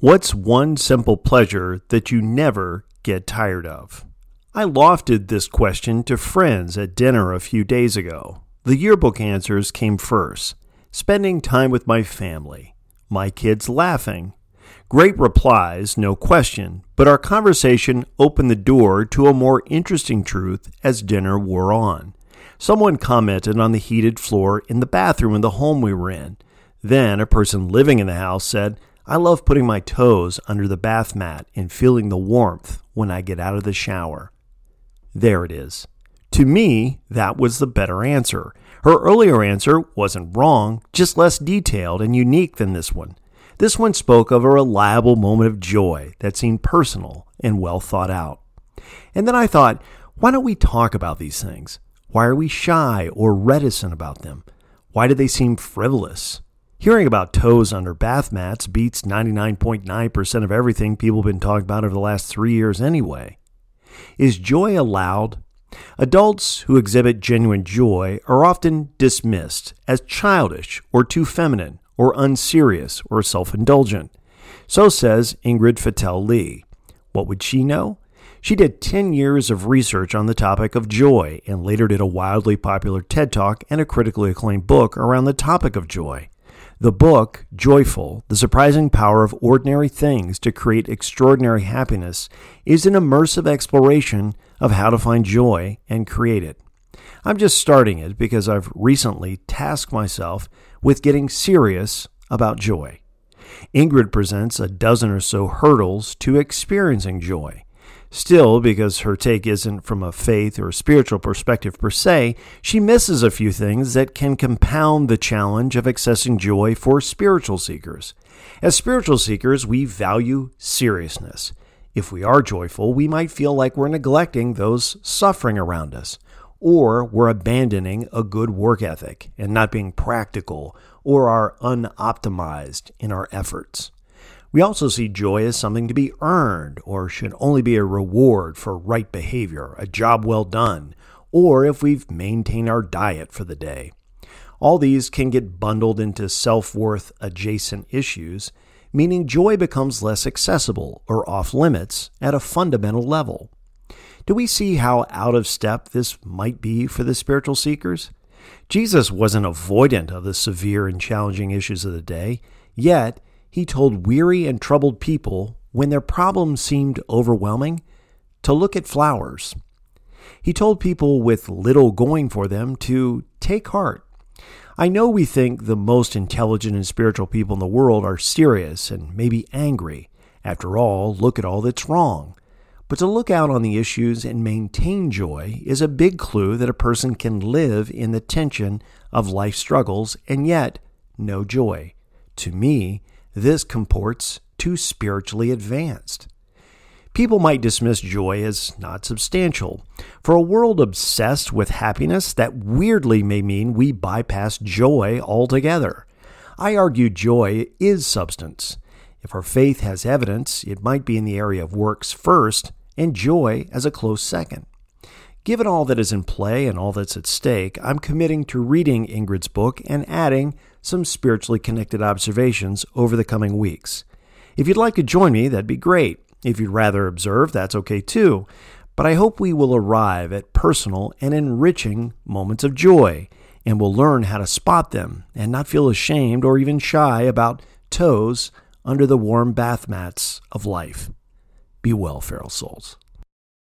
What's one simple pleasure that you never get tired of? I lofted this question to friends at dinner a few days ago. The yearbook answers came first spending time with my family, my kids laughing. Great replies, no question, but our conversation opened the door to a more interesting truth as dinner wore on. Someone commented on the heated floor in the bathroom in the home we were in. Then a person living in the house said, I love putting my toes under the bath mat and feeling the warmth when I get out of the shower. There it is. To me, that was the better answer. Her earlier answer wasn't wrong, just less detailed and unique than this one. This one spoke of a reliable moment of joy that seemed personal and well thought out. And then I thought, why don't we talk about these things? Why are we shy or reticent about them? Why do they seem frivolous? Hearing about toes under bath mats beats 99.9% of everything people have been talking about over the last three years anyway. Is joy allowed? Adults who exhibit genuine joy are often dismissed as childish or too feminine or unserious or self indulgent. So says Ingrid Fetell Lee. What would she know? She did 10 years of research on the topic of joy and later did a wildly popular TED Talk and a critically acclaimed book around the topic of joy. The book, Joyful The Surprising Power of Ordinary Things to Create Extraordinary Happiness, is an immersive exploration of how to find joy and create it. I'm just starting it because I've recently tasked myself with getting serious about joy. Ingrid presents a dozen or so hurdles to experiencing joy. Still, because her take isn't from a faith or spiritual perspective per se, she misses a few things that can compound the challenge of accessing joy for spiritual seekers. As spiritual seekers, we value seriousness. If we are joyful, we might feel like we're neglecting those suffering around us, or we're abandoning a good work ethic and not being practical or are unoptimized in our efforts. We also see joy as something to be earned or should only be a reward for right behavior, a job well done, or if we've maintained our diet for the day. All these can get bundled into self worth adjacent issues, meaning joy becomes less accessible or off limits at a fundamental level. Do we see how out of step this might be for the spiritual seekers? Jesus wasn't avoidant of the severe and challenging issues of the day, yet he told weary and troubled people, when their problems seemed overwhelming, to look at flowers. He told people with little going for them to take heart. I know we think the most intelligent and spiritual people in the world are serious and maybe angry. After all, look at all that's wrong. But to look out on the issues and maintain joy is a big clue that a person can live in the tension of life struggles and yet know joy. To me, this comports to spiritually advanced. People might dismiss joy as not substantial. For a world obsessed with happiness, that weirdly may mean we bypass joy altogether. I argue joy is substance. If our faith has evidence, it might be in the area of works first, and joy as a close second. Given all that is in play and all that's at stake, I'm committing to reading Ingrid's book and adding some spiritually connected observations over the coming weeks. If you'd like to join me, that'd be great. If you'd rather observe, that's okay too. But I hope we will arrive at personal and enriching moments of joy, and will learn how to spot them and not feel ashamed or even shy about toes under the warm bath mats of life. Be well, feral souls.